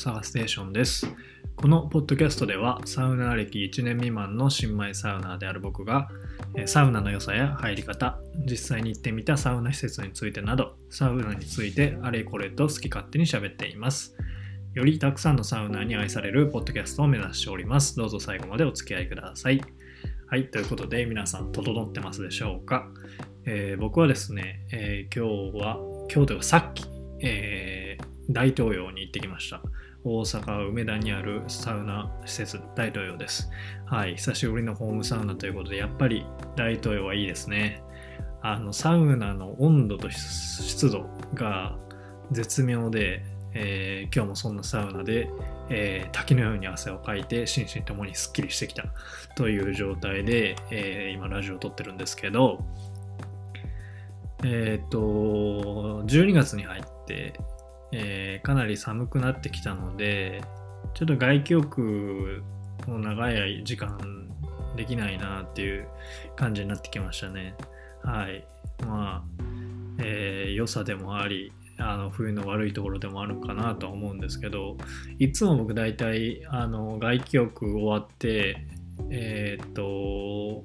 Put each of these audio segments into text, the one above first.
サガステーションです。このポッドキャストでは、サウナ歴1年未満の新米サウナーである僕が、サウナの良さや入り方、実際に行ってみたサウナ施設についてなど、サウナについてあれこれと好き勝手に喋っています。よりたくさんのサウナーに愛されるポッドキャストを目指しております。どうぞ最後までお付き合いください。はい、ということで皆さん整ってますでしょうか、えー僕はですね、えー今日は、今日というかさっき、えー大東洋に行ってきました。大阪梅田にあるサウナ施設大東洋です。はい、久しぶりのホームサウナということで、やっぱり大東洋はいいですね。あのサウナの温度と湿度が絶妙で、えー今日もそんなサウナで、えー滝のように汗をかいて心身ともにすっきりしてきたという状態で、えー今ラジオを撮ってるんですけど、えっ、と、12月に入って、えーかなり寒くなってきたので、ちょっと外気浴を長い時間できないなっていう感じになってきましたね。はい。まあ、えー良さでもあり、あの冬の悪いところでもあるかなとは思うんですけど、いつも僕大体あの外気浴終わって、えーっと、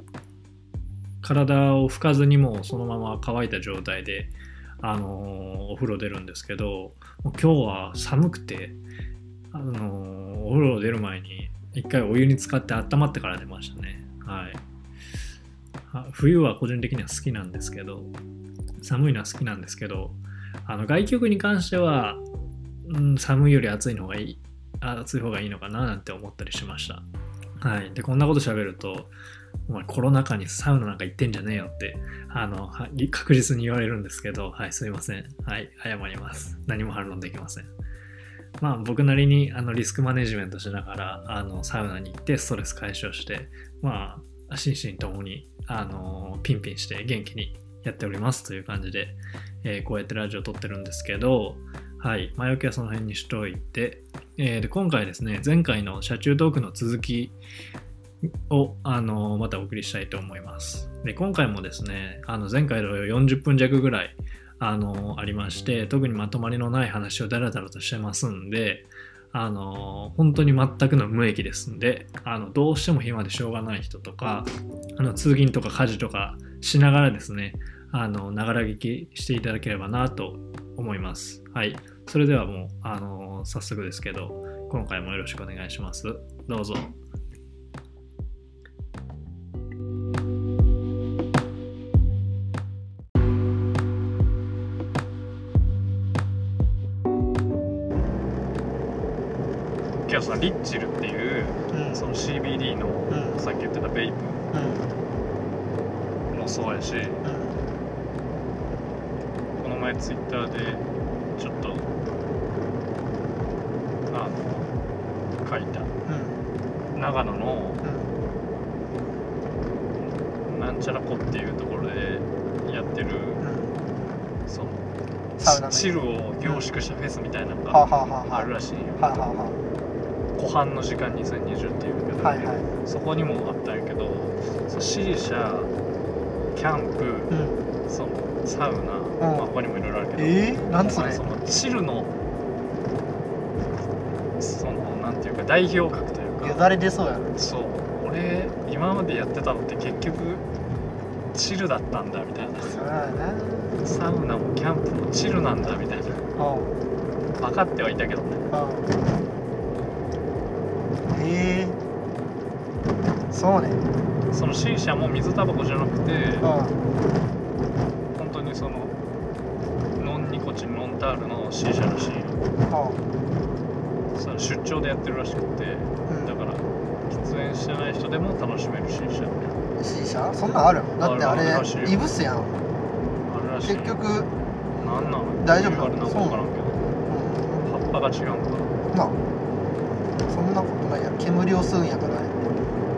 体を拭かずにもうそのまま乾いた状態で、あのお風呂出るんですけど、もう今日は寒くて、あのお風呂出る前に一回お湯に浸かって温まってから出ましたね。はい。冬は個人的には好きなんですけど、寒いのは好きなんですけど、あの外気浴に関しては、うん、寒いより暑いのがいい、暑い方がいいのかななんて思ったりしました。はい。で、こんなこと喋ると、お前コロナ禍にサウナなんか行ってんじゃねえよって、あの、確実に言われるんですけど、はい、すいません。はい、謝ります。何も反論できません。まあ、僕なりにあのリスクマネジメントしながら、あの、サウナに行ってストレス解消して、まあ、心身ともに、あの、ピンピンして元気にやっておりますという感じで、えーこうやってラジオ撮ってるんですけど、はい、前置きはその辺にしといて、えーで今回ですね、前回の車中トークの続きを、あのまたお送りしたいと思います。で今回もですね、あの前回の40分弱ぐらい、あのありまして、特にまとまりのない話をだらだらとしてますんで、あの本当に全くの無益ですんで、あのどうしても暇でしょうがない人とか、あの通勤とか家事とかしながらですね、あのながら聞きしていただければなと思います。はい。それではもう、あの早速ですけど、今回もよろしくお願いします。どうぞ。今日さ、リッチルっていう、うん。その CBD の、うん。さっき言ってたベイプうんもそうやし、この前ツイッターでちょっとあの書いた。うん長野のうんなんちゃら湖っていうところでやってるうんそのチルを凝縮したフェスみたいなのはあ、がはあるらしいんよ。あ、はあは湖畔の時間2020っていうけど、あはいはい。そこにもあったんやけどそう C 社キャンプうん。そのサウナ、まあ、他にもいろいろあるけど、えー、なんそれ？そのチルのそのなんていうか代表格というかよだれ出そうやろそう。俺今までやってたのって結局チルだったんだみたいな。そりゃあな。サウナもキャンプもチルなんだみたいな。うん。分かってはいたけどねうんえー、そうね。その C 社も水タバコじゃなくてうん。本当にそのノンニコチンノンタールの C 社らしいよその出張でやってるらしくてうん。だから喫煙してない人でも楽しめる C 社 C 社そんなんあるの？だってあれイブスやん。あるらしい結局なんなの大丈夫なんか分からんけど。うん。葉っぱが違うのかな。あそんなことないやろ煙を吸うんやから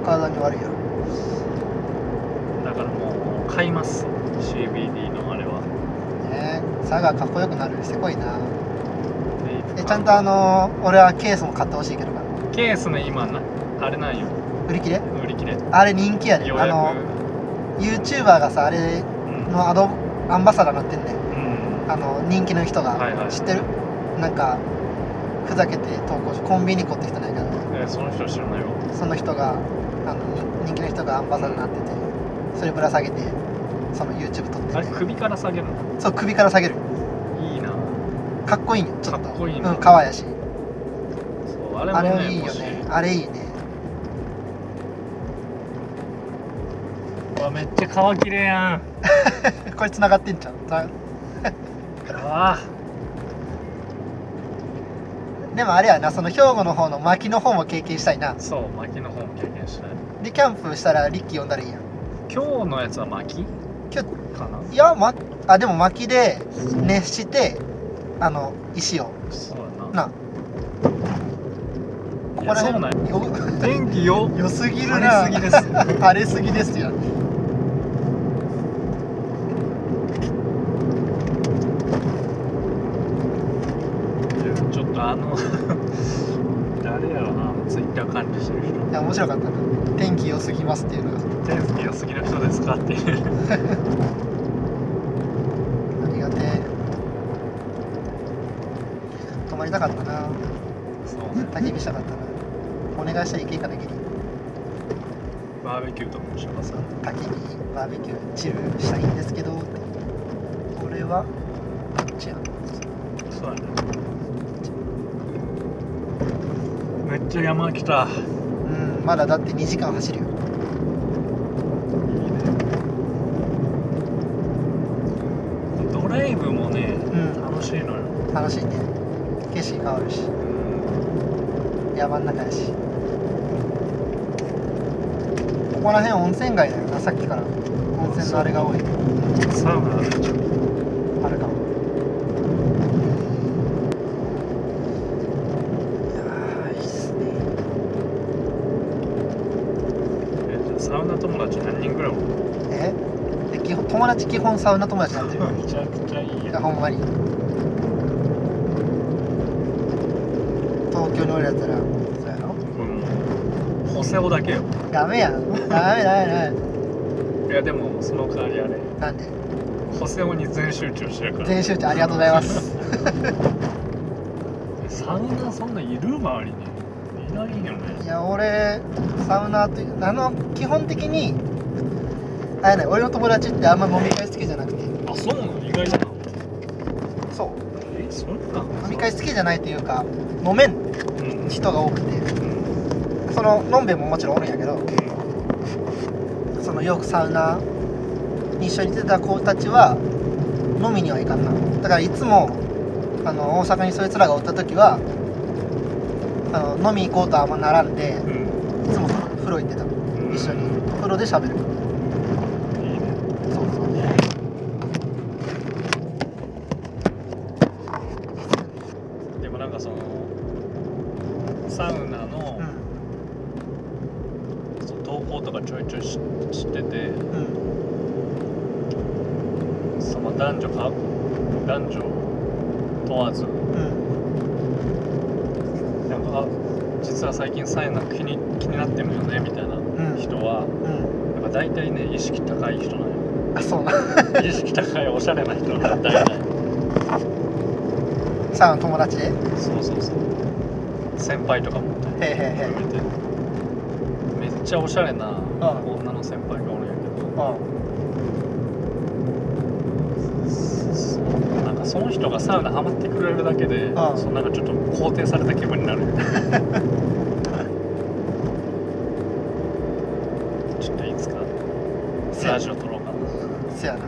体に悪いやろ。なだからもう買います。CBD のあれは。ねえ佐賀かっこよくなるしてこいな。でえちゃんとあの俺はケースも買ってほしいけどな。ケースね今なあれなんよ。売り切れ？売り切れ。あれ人気やで予あの約 YouTuber がさあれうん。のアドアンバサダーなってんねん。うん。あの人気の人が、はいはい。知ってる？なんかふざけて投稿しコンビニ行こうって人なんやけどえーその人知らないよその人があの人気の人がアンバサダーになっててそれぶら下げてその YouTube 撮ってて。あれ首から下げるの？そう首から下げる。いいな。かっこいいんよちょっと。かっこいいな。うん可愛いしそうあれもあねれいいよね。あれいいね。うわめっちゃ皮きれいやん。これ繋がってんじゃんつなあでもあれやなその兵庫の方の薪の方も経験したいな。あそう薪の方も経験したい。でキャンプしたらリッキー呼んだらいいやん。今日のやつは薪今かな？いや、ま、あでも薪で熱してあの石を。そうだな。な。ここらいやそうなん辺よ 天気よ。良すぎる晴なれすぎです晴れすぎですよ。ちょっとあの誰やろなツイッター管理してる人いや面白かったな天気良すぎますっていうのが天気良すぎの人ですかっていうありがてえ泊まりたかったなそうね焚き火したかったな。お願いしたらいけんかできるバーベキューとかもします。か焚き火バーベキューチルしたいんですけど。これはどっちや。そうだね。めっちゃ山来た。うんまだだって2時間走るよ。いいね。ドライブもねうん。楽しいのよ。楽しいね。景色変わるし山ん中やし。ここら辺温泉街だよなさっきから。温泉のあれが多い。サウナあるじゃんあるかも。いやーいいっすね。えじゃあサウナ友達何人ぐらいおるえ？で基本友達基本サウナ友達になってるめちゃくちゃいいいややほんまに。東京におるやつらうんホセオだけよ。ダメやん。ダメダメダメ。いやでもその代わりあれ。なんで？ホセオに全集中してるから。全集中ありがとうございます。サウナそんないる周りに。いないよね。いや俺サウナーというあの基本的にあれね俺の友達ってあんま飲み会好きじゃなくて。あそうなの？意外だな。そう。えそんな飲み会好きじゃないというか飲めんうん。人が多くて。うんそののんべんももちろんおるんやけどそのよくサウナに一緒に出てた子たちは飲みには行かんな。だからいつもあの大阪にそいつらがおった時はあの飲み行こうとはあんまならんでうん。いつも風呂行ってた。うん。一緒に。風呂で喋るいいねそうそうでもなんかそのサウナのうんその投稿とかちょいちょいし知っててうんその男女か男女問わずうんなんかあ実は最近サウナ気に気になってるよねみたいなうん人はうんなんか大体ね意識高い人なんよ。あそうな。意識高いおしゃれな人が大体サウナ友達？そうそうそう。先輩とかもえへえへ含めてめっちゃおしゃれなあ女の先輩がおるんやけど。あそう。なんかその人がサウナハマってくれるだけでああそうなんかちょっと肯定された気分になる。ち ょっといつかせやラジオ撮ろうかなめっせやな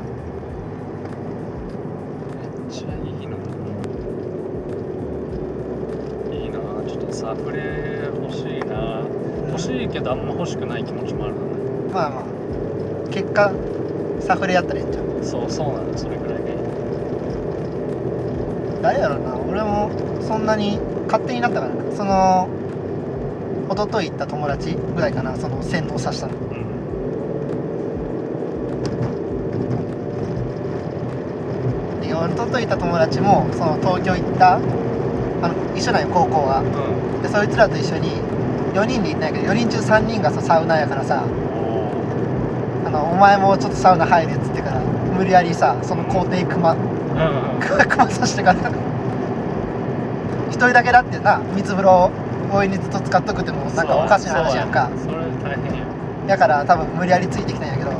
ちゃいいのいいなちょっとサプレ欲しいな欲しいけどあんま欲しくない気持ちもあるのねまあまあ結果サフレやったらいいんじゃんそうそうなのそれぐらいがいい誰やろな？俺もそんなに勝手になったからな。その一昨日行った友達ぐらいかなその洗脳させたの。うん。で一昨日行った友達もその東京行ったあの一緒なんよ高校は。うん。でそいつらと一緒に4人で行ったんやけど4人中3人がそうサウナーやからさ前もちょっとサウナ入れっつってから無理やりさその工程組まさせてから一人だけだってな水風呂お湯にずっと使っとくってもなんかおかしな話やんか。それ大変や。だから多分無理やりついてきたんやけど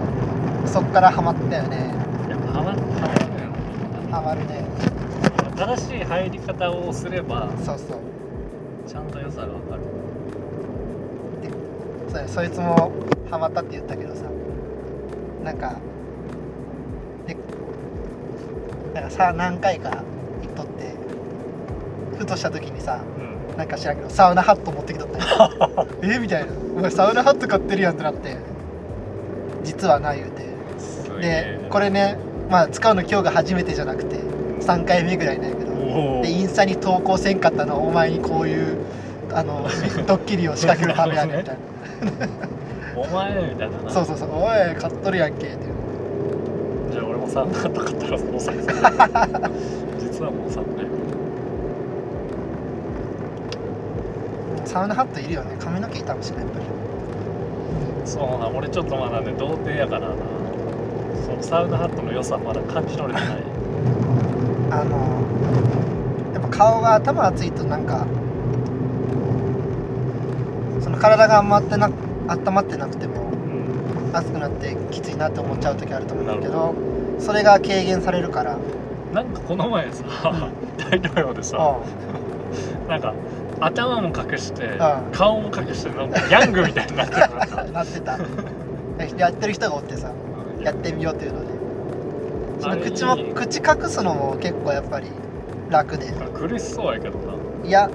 そっからハマったよね。やっぱハマハマるのよハマるね。正しい入り方をすればそうそう。ちゃんと良さが分かる。そうやそいつもハマったって言ったけどさなんかでなんかさ何回か行っとってふとした時にさうん。なんか知らんけどサウナハット持ってきとった え？みたいな「お前サウナハット買ってるやん」ってなって。実はな言うて。でえ。これねまあ使うの今日が初めてじゃなくて3回目ぐらいなんやけど。でインスタに投稿せんかったのはお前にこういうあのドッキリを仕掛けるためやねんみたいお前みたいなな。なそうそうそう「おい買っとるやんけ」ってじゃあ俺もサウナハット買ったらもうさ実はもうさねサウナハットいるよね。髪の毛痛むしねやっぱり。そうな俺ちょっとまだね童貞やからな。そのサウナハットの良さまだ感じ取れてない。あのやっぱ顔が頭熱いとなんかその体が余ってな温まってなくてもうん。熱くなってきついなって思っちゃう時あると思うんだけどそれが軽減されるから。なんかこの前さ大統領でさうなんか頭も隠してん。顔も隠してなんかギャングみたいになってるな ってた。やってる人がおってさやってみようっていうので。その口も口隠すのも結構やっぱり楽で。苦しそうやけどな。いや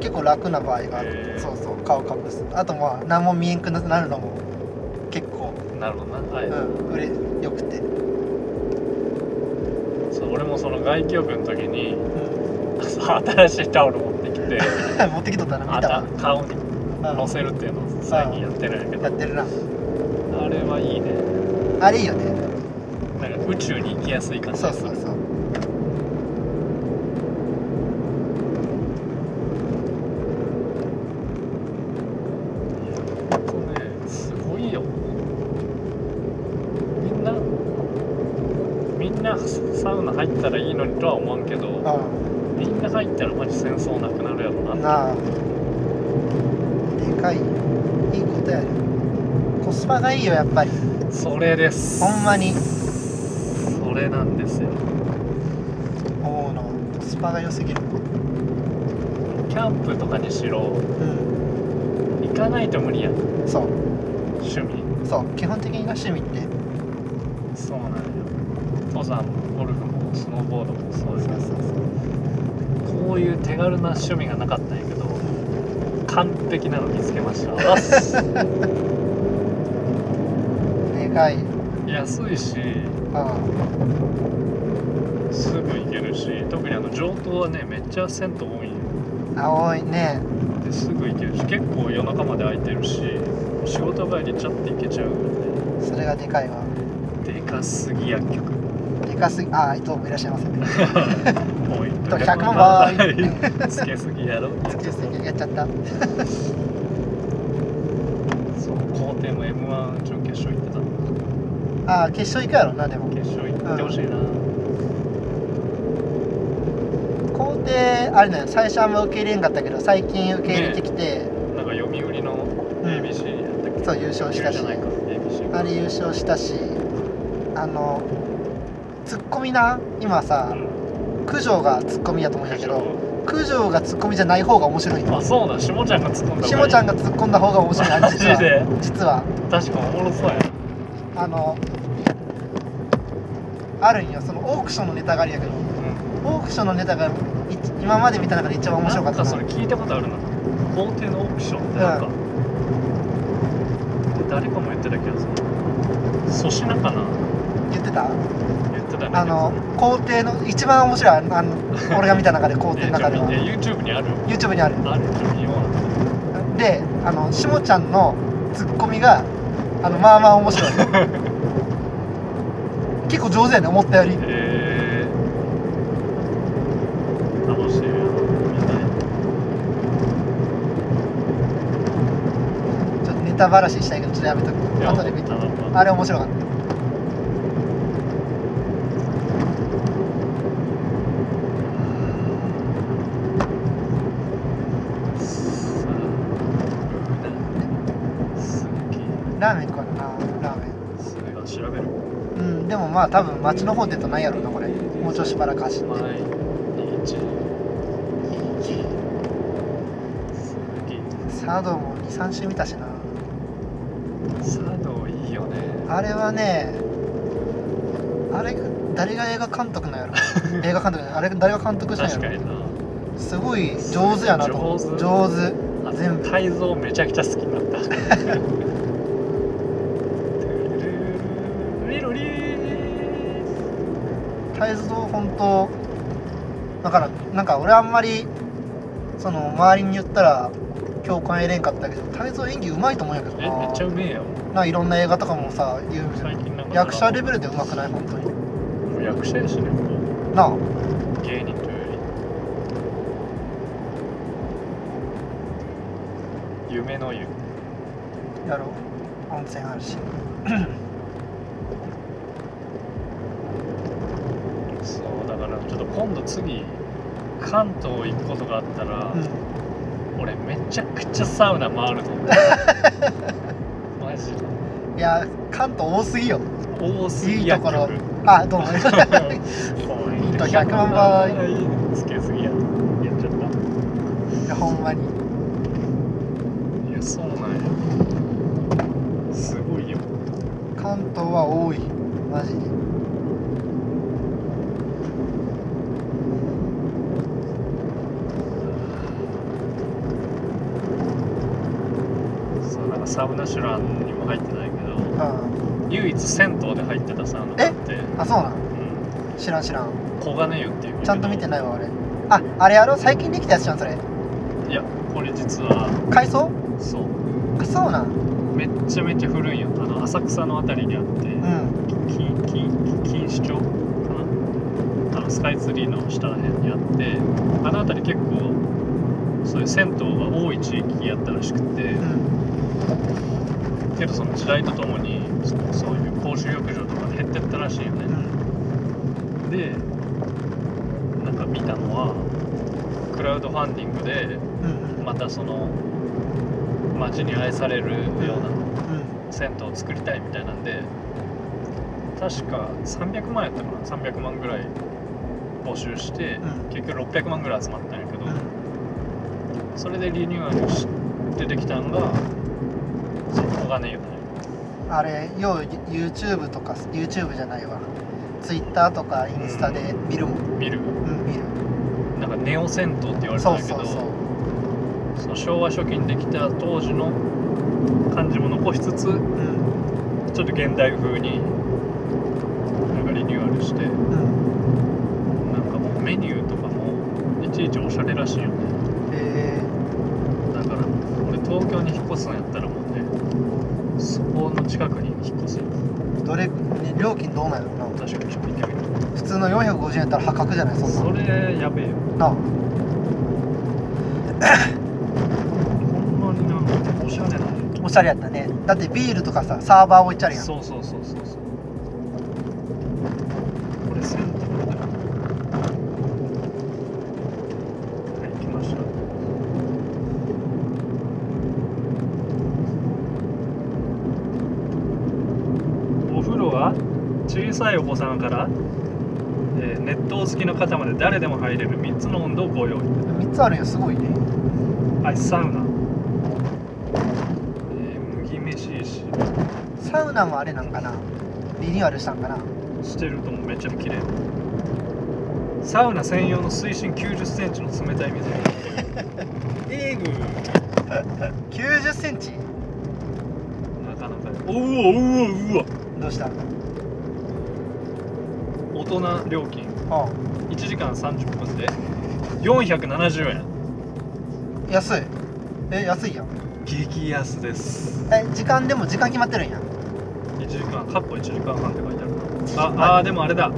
結構楽な場合があへるー。そうそう。顔隠す。あとまあ何も見えんくなるのも結構。なるほどな。はい、うん。売れよくて、そう俺もその外気浴の時にう新しいタオル持ってきてん、持ってきとったな見あた顔にうん。乗せるっていうのを最近やってるんやけど。やってるな。あれはいいね。あれいいよね。なんか宇宙に行きやすい感じそうそうそうほんとねすごいよみんなみんなサウナ入ったらいいのにとは思わんけどうみんな入ったらマジ戦争なくなるやろな。んなあ。でかい。いいことやね。コスパがいいよやっぱり。それです。ほんまに。それなんですよ。思うのコスパが良すぎる。キャンプとかにしろうん。行かないと無理やん。そう。趣味。そう。基本的な趣味って。そうなんよ登山もゴルフもスノーボードもそうそうですけどそうそうこういう手軽な趣味がなかったんやけど完璧なの見つけました。あっす。でかい。安いしあすぐ行けるし特にあの上東はねめっちゃ銭湯多いんよ。あ青いね。ですぐ行けるし結構夜中まで空いてるし仕事帰りちゃって行けちゃうよねそれがでかいわ。でかすぎ薬局。でかすぎあ伊藤もいらっしゃいませお いと100万倍。つけすぎやろ。つけすぎやっちゃった。そう皇帝も m 1準決勝行ってた。ああ決勝行くやろなでも。決勝行ってほしいな、皇帝あれね最初あんま受け入れんかったけど最近受け入れてきて、なんか読売の ABC やったっけ、そう優勝したし。じゃないか。ABC あれ優勝したし。あのツッコミな。今さ九条がツッコミやと思うんやけど九条がツッコミじゃない方が面白いあそうだ。下ちゃんが突っ込んだしもちゃんが突っ込んだ方が面白い。あれ実マジでは実は確かおもろそうやあのあるんよ。そのオークションのネタがあるんやけどオークションのネタがい今まで見た中で一番面白かったななんかそれ聞いたことあるな。皇帝のオークションってなんか、誰かも言ってた気がする。粗品かな。言ってた？言ってたねあの皇帝の一番面白いあのあの 俺が見た中で皇帝の中では。え YouTube にある。YouTube にある。あるであのしもちゃんのツッコミがあのまあまあ面白い。結構上手やね思ったより。えー、楽しいちょっとネタばらししたいけどちょっとやめとく。後で見て。あれ面白かったまあ多分街の方出るとないやろなこれ。もうちょいしばらく走って。毎日すげえサードも23周見たしな。茶道いいよね。あれはねあれ誰が映画監督なんやろ 映画監督あれ誰が監督したんやろ確かにな。すごい上手やなと。思う上手。上手。あ全部。泰造めちゃくちゃ好きになった。リロリー泰造本当だからなんか俺あんまりその周りに言ったら共感得れんかったけど泰造演技うまいと思うんやけどな。えめっちゃうめえよないろんな映画とかもさ言う最近なんか。役者レベルでうまくない？本当に。もう役者やしね。もなあ。う芸人というより。夢の湯。やろう。温泉あるしそうだからちょっと今度次関東行くことがあったら、うん。俺めちゃくちゃサウナ回ると思う。マジで。いや関東多すぎよ。多すぎいいところ。あどうも。ポイント100万倍つけすぎや。やっちゃった。いやほんまに。いやそうなんや。すごいよ。関東は多い。マジでそうなんかサウナシュランにも入ってないけどうん。唯一銭湯で入ってたサウナがあって、あそうなんうん、知らん知らん。黄金湯っていうちゃんと見ていないわ俺。ああれやろ？最近できたやつじゃんそれ。いやこれ実は。改装？そう。あそうなん。めっちゃめっちゃ古いんよ。あの浅草のあたりにあって、うん。金金錦糸町かな？あのスカイツリーの下ら辺にあってあの辺り結構そういう銭湯が多い地域やったらしくてうん。けどその時代とともにそそういう公衆浴場とか減ってったらしいようねん。でなんか見たのはクラウドファンディングでうんまたその街に愛されるようなうん。銭湯を作りたいみたいなんで確か300万やったかな？300万ぐらい募集して、うん。結局600万ぐらい集まっそれでリニューアルしてできたんが金あれよう YouTube とか YouTube じゃないわ。Twitter とかインスタで見るもん。見る。うん見る。なんかネオ銭湯って言われてたそんやけどその昭和初期にできた当時の感じも残しつつうん。ちょっと現代風になんかリニューアルしてうんなんかもうメニューとかもいちいちおしゃれらしいよねえだから俺東京に引っ越すんやったらもうねそこの近くに引っ越すよ。ー、どれ、ね、料金どうなんやろな確かにちょっと見てみる普通の450円やったら破格じゃない？そんな。それやべえよ。な あほんまになんかおしゃれなのおしゃれやったね。だってビールとかさサーバー置いちゃうやん。そうそうそうそうそうこれ銭湯だはい来ましたお風呂は小さいお子さんから、えー熱湯好きの方まで誰でも入れる3つの温度をご用意。3つあるんやすごいね。はいサウナ、えー麦飯。石サウナもあれなんかな。リニューアルしたんかな。してるともうめっちゃ綺麗。サウナ専用の水深9 0センチの冷たい水が えぐ。9 0センチ？なかなか。おうわうわうわ。どうした？大人料金。あ1時間30分で。470円。あ安い。え安いやん。激安です。え時間でも時間決まってるんや。1時間かっこ1時間半って書いてあるな。ああーでもあれだ。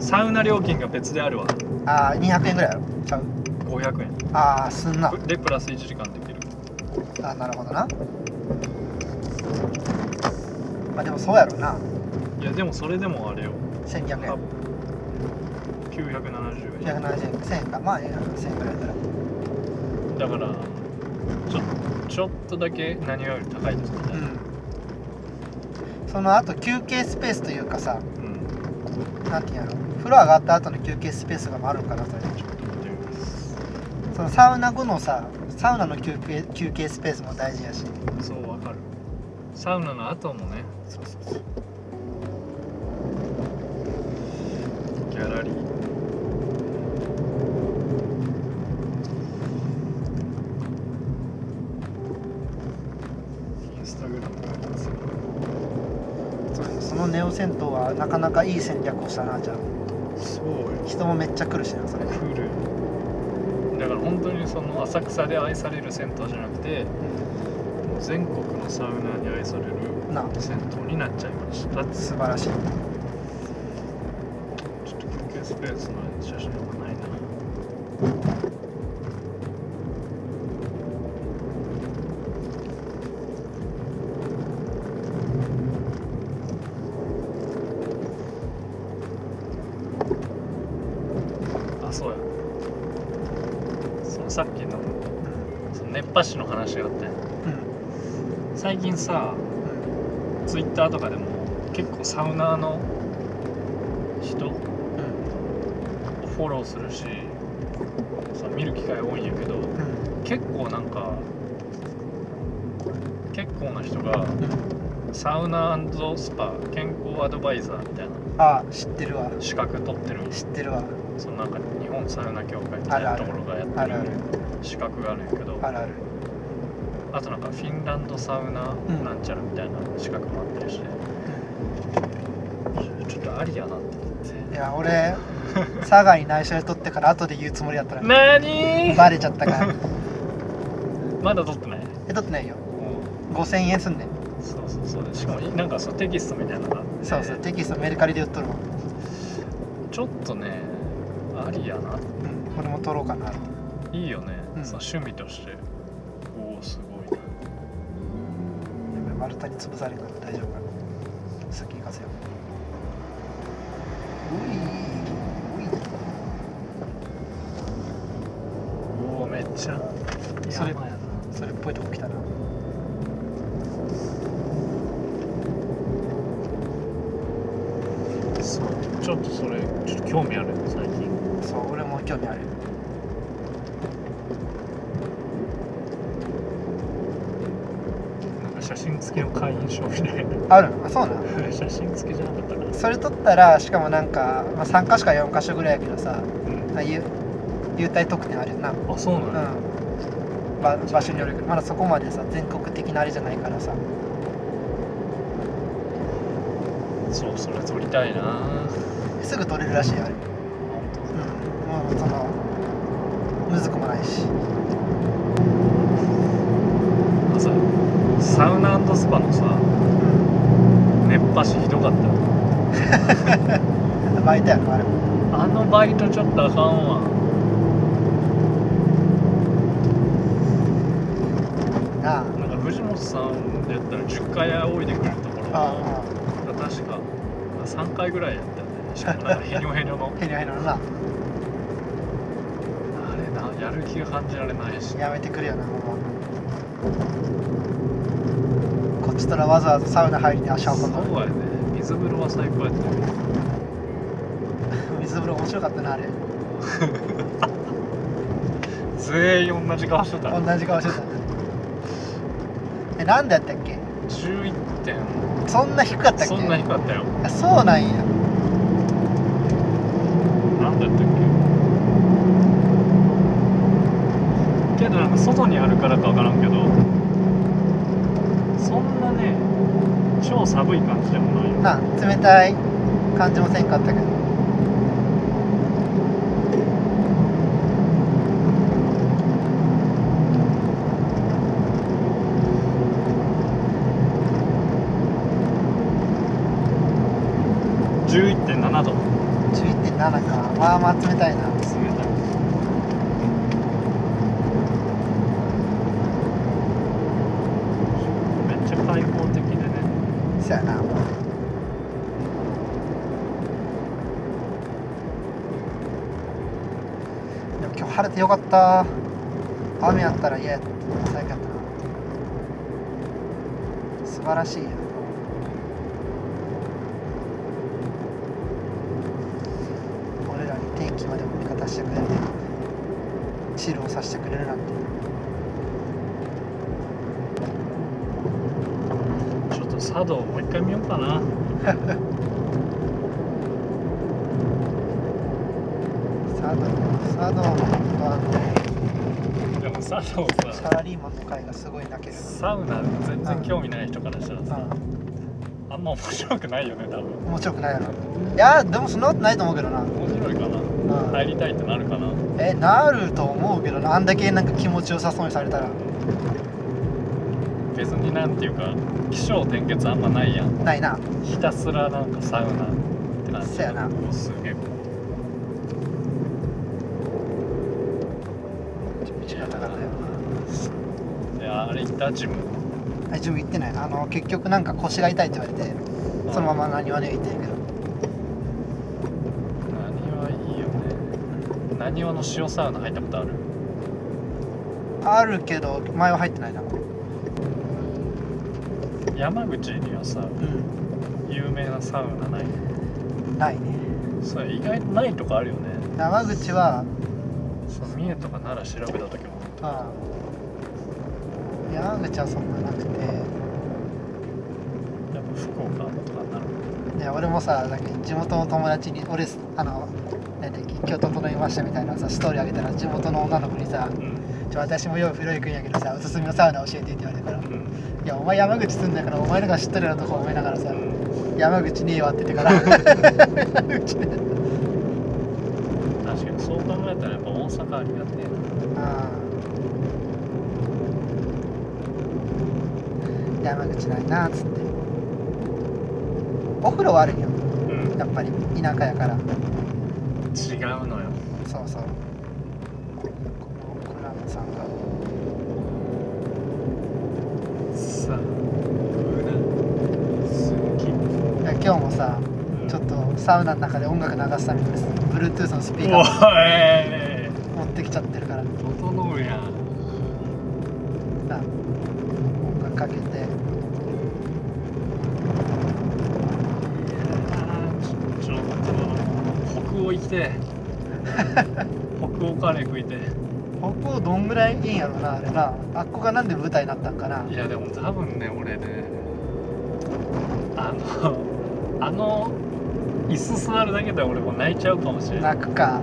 サウナ料金が別であるわ。ああ200円ぐらいやろ。ちゃう500円。ああすんな。でプラス1時間できる。あなるほどなまあでもそうやろな。いやでもそれでもあれよ。1200円。970円。170円。1000円か。まあええな1000円ぐらいやったら。だからちょちょっとだけ何より高いですね、うん。その後休憩スペースというかさうん。なんていうんやろ。風呂上がった後の休憩スペースがあるんかなそれ。ちょっと見てみますそのサウナ後のさサウナの休憩休憩スペースも大事やし。そうわサウナの後もね。そうそうそうギャラリー。インスタグラムがありますよそのネオ銭湯はなかなかいい戦略をしたなじゃあ。そうよ。人もめっちゃ来るしなそれ。で、来る。だから本当にその浅草で愛される銭湯じゃなくてもう全国のサウナーに愛されるうん、な。銭湯になっちゃいました。ちょっ素晴らしい。と休憩スペースの写真がないな近さうんツイッターとかでも結構サウナーの人をうんフォローするしさ見る機会多いんやけどうん結構なんか結構な人がうんサウナスパ健康アドバイザーみたいなああ知ってるわ。資格取ってる。知ってるわ。そのなんか日本サウナ協会みたいなところがやってる。資格があるんやけどあるあるあとなんかフィンランドサウナうんなんちゃらみたいな資格もあったりし。て、ちょっとありやなって思って。いや俺佐賀に内緒で取ってから後で言うつもりだったら。なにバレちゃったから。まだ取ってない？え取ってないよ。う。ん5000円すんねん。そうそうそう。しかもなんかそうテキストみたいなのがあって。そうそうテキストメルカリで売っとるわちょっとねありやな。うん俺も取ろうかな。いいよね、うん。その趣味として。おおすごい丸太に潰されるから大丈夫かな先行かせよういういおおめっちゃ。それそれっぽいとこ来たなそうちょっとそれちょっと興味ある最近。そう俺も興味ある。なんか写真付きの会員証みたいある？あそうなんな写真付きじゃなかったかな。それ取ったらしかもなんか、まあ、3か所か4か所ぐらいやけどさうん。あ優優待特典あるよな。うんあそうなの、ば場所によるけどまだそこまでさ全国的なあれじゃないからさ。そうそれ撮りたいな。すぐ取れるらしいよあれ本うんもうそのむずくもないし当さサウナスパのさうん熱波師ひどかったよ。バイトやろあれ。もあのバイトちょっとあかんわ。なあ。なんか藤本さんでやったら10回仰いでくれるところ。あが確か3回ぐらいやったよね。しかもなんかヘニョヘニョの。あヘニョヘニョのな。あれなやる気が感じられないし。やめてくれよなほんまこっちとらわざわざサウナ入りに足そう運ぶやね。水風呂は最高やったよ水風呂面白かったなあれ。全員同じ顔してた。同じ顔してた。えなんでやったっけ？11点。そんな低かったっけ？そんな低かったよ。あそうなんや。なんだったっけ？けどなんか外にあるからかわからんけどそんなね超寒い感じでもないよ。な冷たい感じもせんかったけど。11.7度。11.7かまあまあ冷たいなてよかった。雨やったら嫌や最悪。やっ素晴らしいや天気までも味方してくれてチルをさせてくれるなんて。ちょっと茶道もう一回見ようかな。茶 道茶道。サードはでも茶道サラリーマンの会がすごい泣ける。サウナ全然興味ない人からしたらさ、うあんま面白くないよね多分。ん面白くないやろいやでもそんなことないと思うけどな、面白いかな。うん。入りたいってなるかな。えなると思うけどな。あんだけなんか気持ちよさそうにされたら。別になんていうか起承転結あんまないやん。ないな。ひたすらなんかサウナってなってそやな。おすげえあれ行った？ジム。あ自分行ってない。あの結局なんか腰が痛いって言われてそのまま何はね行ってんけど。何はいいよね。何話の塩サウナ入ったことある？あるけど前は入ってないな。う山口にはさん。有名なサウナない？ないね。それ意外とないとこあるよね。山口はそう三重とか奈良調べた時も。ああ山口はそんななくて。やっぱ福岡とかになるいや俺もさなんか地元の友達に俺あのなんだっけ今日整いましたみたいなさストーリーあげたら地元の女の子にさうん「ちょ私もよう風呂行くんやけどさおすすめのサウナ教えて」って言われたから「いうん。やお前山口住んだからお前のが知ってるようなとこ思いながらさうん。山口ねえわって言ってから 山口かにそう考えたらやっぱ大阪ありがてえなあないなっつって。お風呂はあるんようん。やっぱり田舎やから。違うのよ。そうそう。このクラムさんが。さあうなすきいや今日もさちょっとサウナの中で音楽流すために Bluetooth のスピーカおーい。持ってきちゃってるからて。北欧カレー食いて。ここどんぐらいいいんやろなあれな。あっこがなんで舞台になったんかな。いやでも多分ね俺ねあのあの椅子座るだけで俺もう泣いちゃうかもしれない泣くか。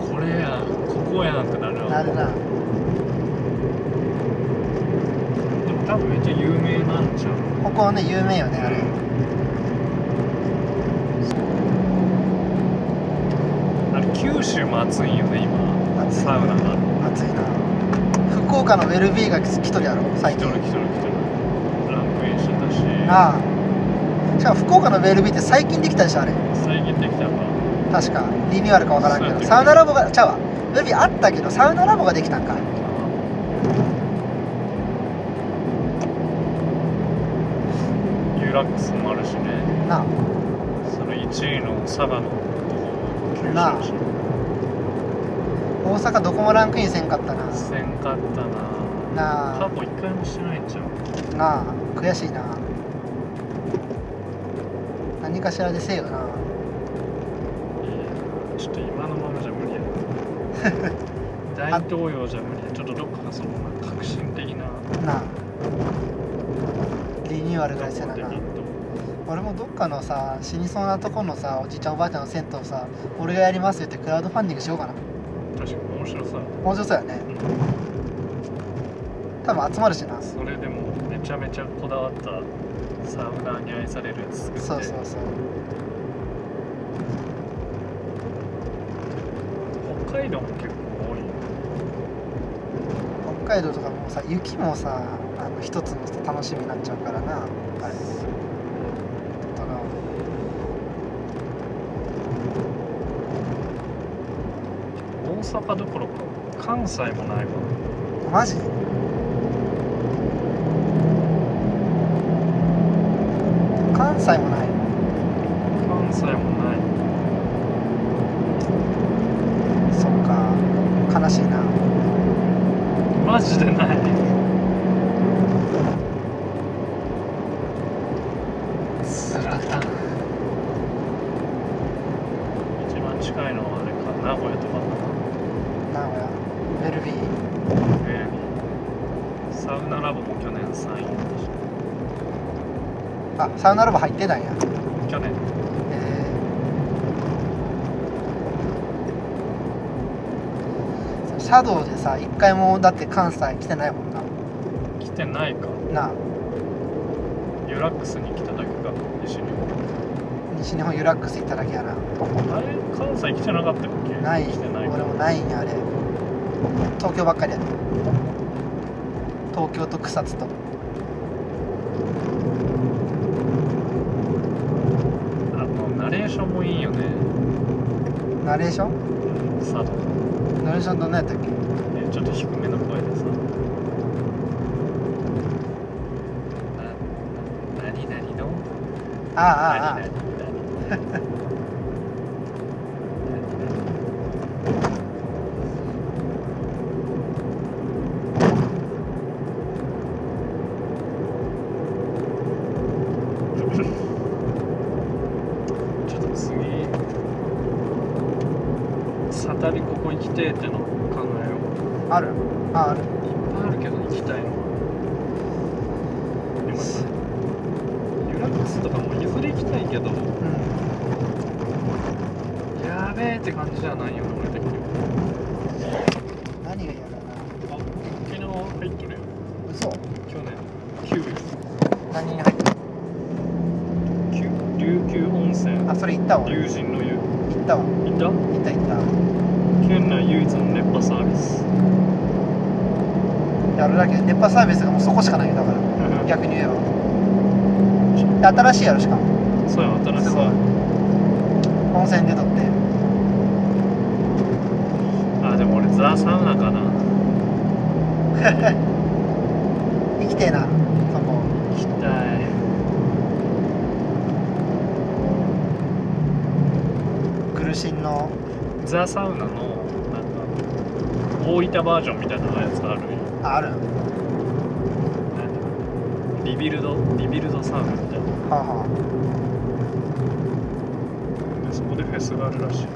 これやんここやんってなるわ。なるな。でも多分めっちゃ有名なんちゃう。ここはね有名よねあれあれ九州も暑いんよね今。暑いサウナが。暑いな。福岡のウェルビーが来とるやろ最近。来とる来とる来とるランクインしてたし。なあ。しかも福岡のウェルビーって最近できたでしょあれ。最近できたか確か。リニューアルかわからんけど。サウナラボがちゃうわ。ウェルビーあったけどサウナラボができたんか。ユーラックスもあるしね。なあ。その1位の佐賀のとこもなあ大阪どこもランクインせんかったな。せんかったな。なあ。過去一回もしてないんちゃう？なあ。悔しいな。何かしらでせえよな。いやちょっと今のままじゃ無理や。大東洋じゃ無理や。ちょっとどっかがその革新的な。なあ。リニューアルぐらいせなな。俺もどっかのさ死にそうなとこのさおじいちゃんおばあちゃんの銭湯さ俺がやりますよってクラウドファンディングしようかな面白さ面白そうやね。多分集まるしな。それでもめちゃめちゃこだわったサウナーに愛されるやつ作って。そうそうそう北海道も結構多いよ北海道とかもさ雪もさあの一つの楽しみになっちゃうからなあれとか大阪どころか関西もないわ。マジ？関西もない。関西もない。そっか。悲しいな。マジでないスラタン名古屋とか名古屋ベルビーえーサウナラボも去年3位やったしあサウナラボ入ってないんや。去年。えー、シャドウでさ一回もだって関西来てないもんな。来てないか。なあ。ユラックスに来ただけか西日本。西日本ユラックス行っただけやな。あれ関西来てなかったっけ？ない。来てないか。俺もないんやあれ。東京ばっかりやで。東京と草津とあのナレーションもいいよねナレーション？うん佐渡ナレーションどんなやったっけ？えちょっと低めの声でさ。な何々の？ああああ。あ何々何ちょっと次サタリここ行きてえっての考えよう。あある？あある。いっぱいあるけど行きたいの。はでもさユラックスとかもいずれ行きたいけど。うん。やべえって感じじゃないよね俺的に何が嫌だな。あ沖縄入ってるよ。嘘。去年。9位何に入ってる？9琉球温泉。あそれ行ったわ。行龍神の湯。ったわ。行った？行っ県内唯一の熱波サービス。たやるだけ熱波サービスがもうそこしかないよだから。逆に言えば。で新しいやろしかも。そうや新しい。さ温泉出とって。あでも俺ザ・サウナかな。生きてえなそこ。行きたい。苦しんの。ザ・サウナの大分バージョンみたいなやつある？よあある。何リビルドリビルドサウナみたいな。はあはでそこでフェスがあるらしい。あ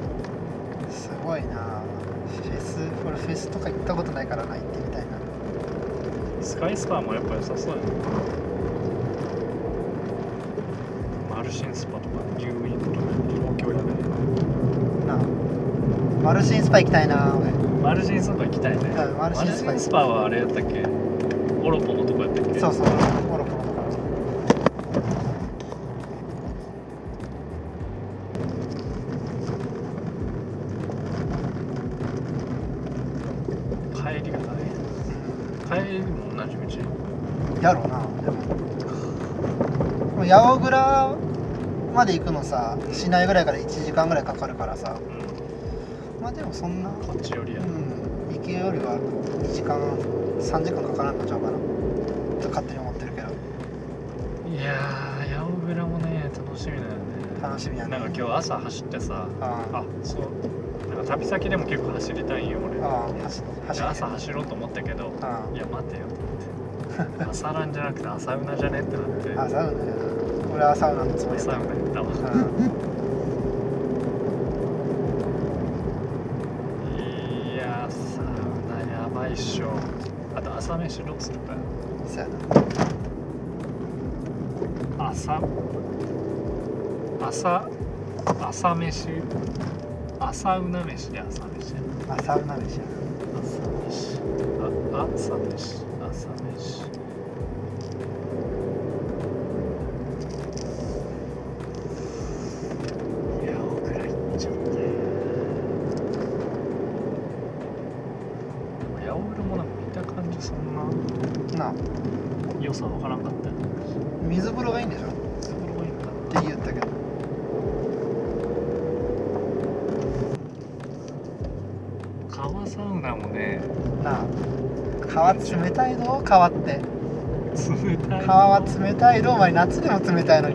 すごいな。フェス俺フェスとか行ったことないからな行ってみたいな。スカイスパーもやっぱ良さそうやね。マルシンスパとかニューウィークとか東京やね。なあ。マルシンスパ行きたいな俺マルシンスパ行きたいね。うんマルシンスパはあれやったっけ？オロポのとこやったっけ？そうそう。オロポのとこ帰りが大変。帰りも同じ道？やろうな。でも八百倉まで行くのさ市内ぐらいから1時間ぐらいかかるからさ。うん。まあでもそんなこっちよりや、うん。行きよりは2時間3時間かからんのちゃうかな。と勝手に思ってるけど。いやー八百倉もね楽しみだよね。楽しみやね。なんか今日朝走ってさああ。そう。なんか旅先でも結構走りたいんよ俺。あ走で走り朝走ろうと思ったけどあいや待てよと思って。朝ランじゃなくて朝ウナじゃねってなって。あサウナや俺はサウナのつもりやった。朝ウナ行ったわいやーサウナやばいっしょあと朝飯どうするか。ようんそうやな。朝。朝。朝飯。朝うな飯で朝飯や。なあサウナ飯や朝飯。あ朝飯。朝飯いや大倉行っちゃったよ八百倉もなんか見た感じそんななあ良さわからんかったよ水風呂がいいんでしょっそこがいいんだて言ったけど川サウナもねなあ川冷たいの？川って。冷たい。川は冷たいの？お前夏でも冷たいのに。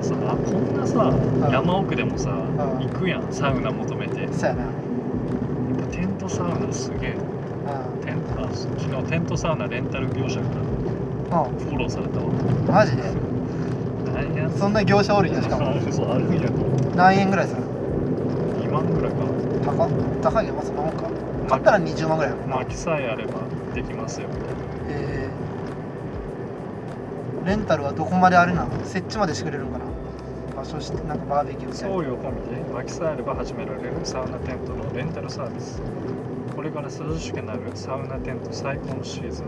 さあこんなさん。山奥でもさうん。行くやんサウナ求めて。やっそうやな。ぱテントサウナすげえうテントあ昨日テントサウナレンタル業者からんうん。フォローされたわ。マジで？何やそんな業者おるんやしかも。そうあるんやと何円ぐらいする2 2万ぐらいか高高いよまあそんなもんか買ったら20万ぐらい。薪さえあればできますよ。えー。レンタルはどこまであれなの？設置までしてくれるんかな？場所してなんかバーベキューみたいな。送料込みで薪さえあれば始められるサウナテントのレンタルサービス。これから涼しくなるサウナテント最高のシーズン。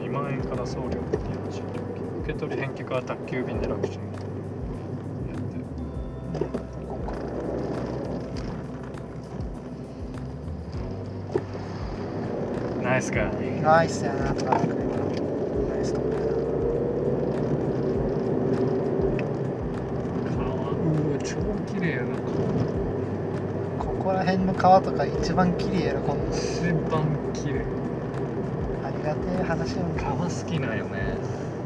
2万円から送料受け取り返却は宅急便で楽ちんナイスかナイスやなとかってくれたナイスと思うよ川超綺麗やななここら辺の川とか一番綺麗やろこんな一番綺麗ありがてえ話よ川好きなよね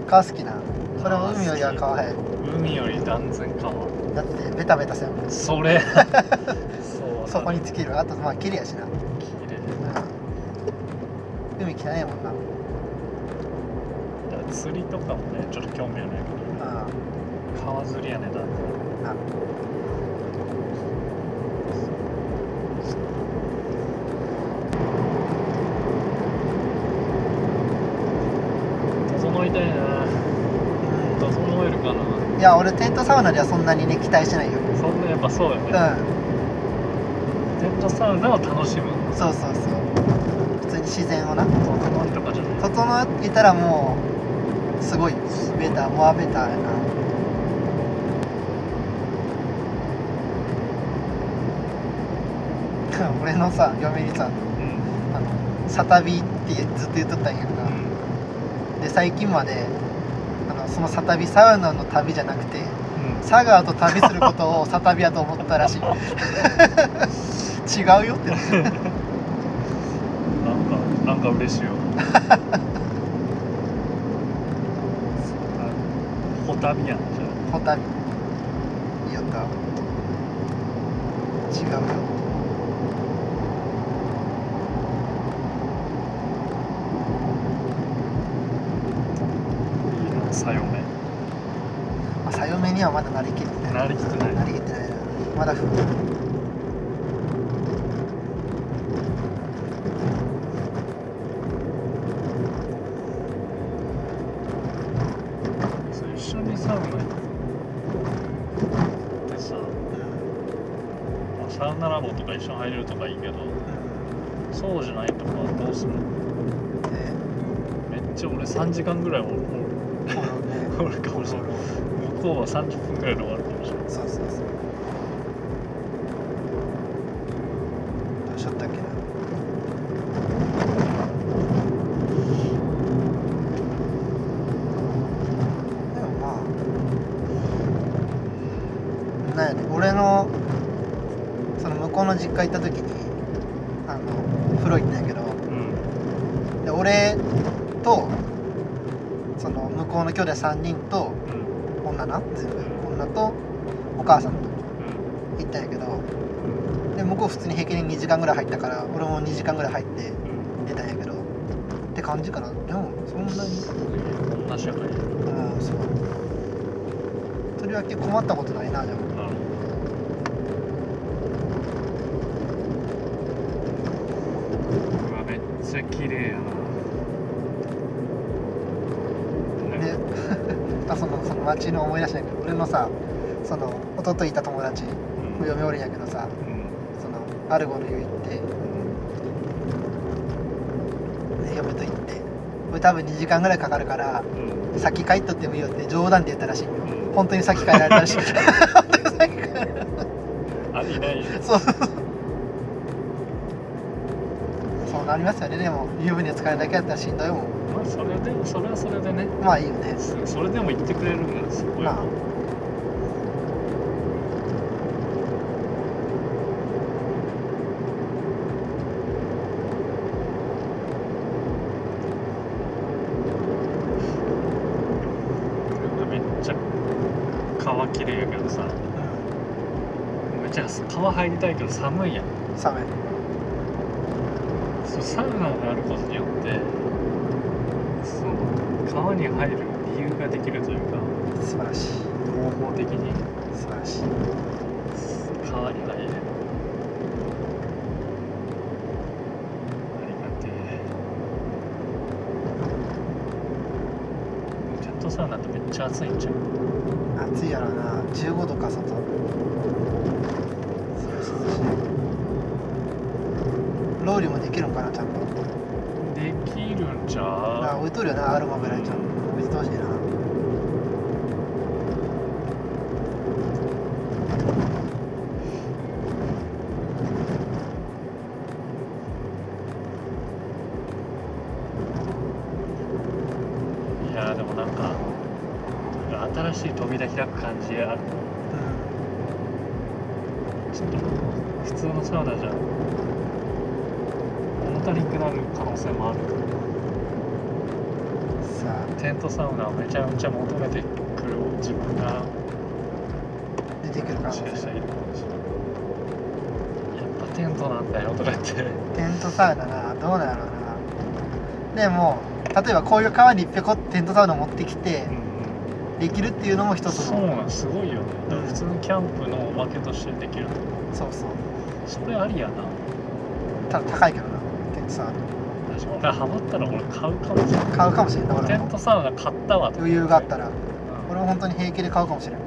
川好きなそれは海よりは川早い海より断然川だってベタベタせんもんそれそうそこに尽きるあとまあ綺麗やしな、うん綺麗海汚いもんなだから釣りとかもねちょっと興味あるんやあけど。川釣りやねだって。あ。整いたいな。整えるかな。いや俺テントサウナではそんなにね期待してないよ。そんなやっぱそうよね、うん。テントサウナを楽しむ。そうそうそう。普通に自然をな。整いとかじゃない。整えたらもうすごいよベターモアベターやな。俺のさ嫁にさうん。あのサタビってずっと言っとったんやんか。で最近まであのそのサタビサウナの旅じゃなくてうん。佐川と旅することを サタビやと思ったらしい。違うよってなんかなんか嬉しいよホタビやんじゃホタビいいよった違うよあいいなさよめまあ、さよめにはまだなりきってないなりきってないなりきってないなまだふそう一緒にサウナ行ってさ、まあサウナラボとか一緒に入れるとかいいけどそうじゃないとかどうするの？えめっちゃ俺3時間ぐらいおる。おるかもしれない向こうは30分ぐらいで終わるかもしれないそうそうそうどうしよったっけなでもまあなんやね俺のその向こうの実家行った時にあの風呂行ったんやけどうんで俺とその向こうの兄弟3人とうん。女な全部女とお母さんとうん。行ったんやけどで向こう普通に平均に2時間ぐらい入ったから俺も2時間ぐらい入ってうん出たんやけどって感じかなでもそんなに同じやからうんそうとりわけ困ったことないなでもなるほどうわめっちゃ綺麗やなであそのその町の思い出したんやけど俺のさその一昨日いた友達うん。嫁おるんやけどさうん。そのアルゴの湯行ってで嫁と行って。これ多分2時間ぐらいかかるからうん。先帰っとってもいいよって冗談で言ったらしいよ。うん。本当に先帰られたらしい。本当に先帰られたあいないそうそうなりますよね。でも湯船使うだけやったらしんどいもん。まあそれでそれはそれでね。まあいいよね。そそれでも言ってくれるんがすごいまあなめっちゃ川綺麗やけどさめっちゃ川入りたいけど寒いやん。うん寒い。そうサウナがあることによってそう川に入る理由ができるというか素晴らしい。合法的に素晴らしい。川に入れる。ありがてえ。テントサウナってめっちゃ暑いんじゃん暑いやろな。15度か外すごい涼しいロウリュもできるんかなちゃんと。できるんじゃあ置いとるよなアロマぐらいちゃんと。置いてほしいな。いやーでもなんか新しい扉開く感じある。うちょっと普通のサウナじゃ物足りなくなる可能性もあるんさあテントサウナをめちゃめちゃ求めてくる自分が出てくるかもしれない。やっぱテントなんだよとか言ってテントサウナなどうなんやろうな。でも例えばこういう川にぴょこってテントサウナ持ってきてできるっていうのも一つの。そうなんすごいよねだから普通にキャンプのおまけとしてできるそうそうそれありやなただ高いけどなテントサウ私も俺ハマったら俺買うかもしれない。ナ買うかもしれんない。俺もテントサウナ買ったわと余裕があったら。うん。俺も本当に平気で買うかもしれん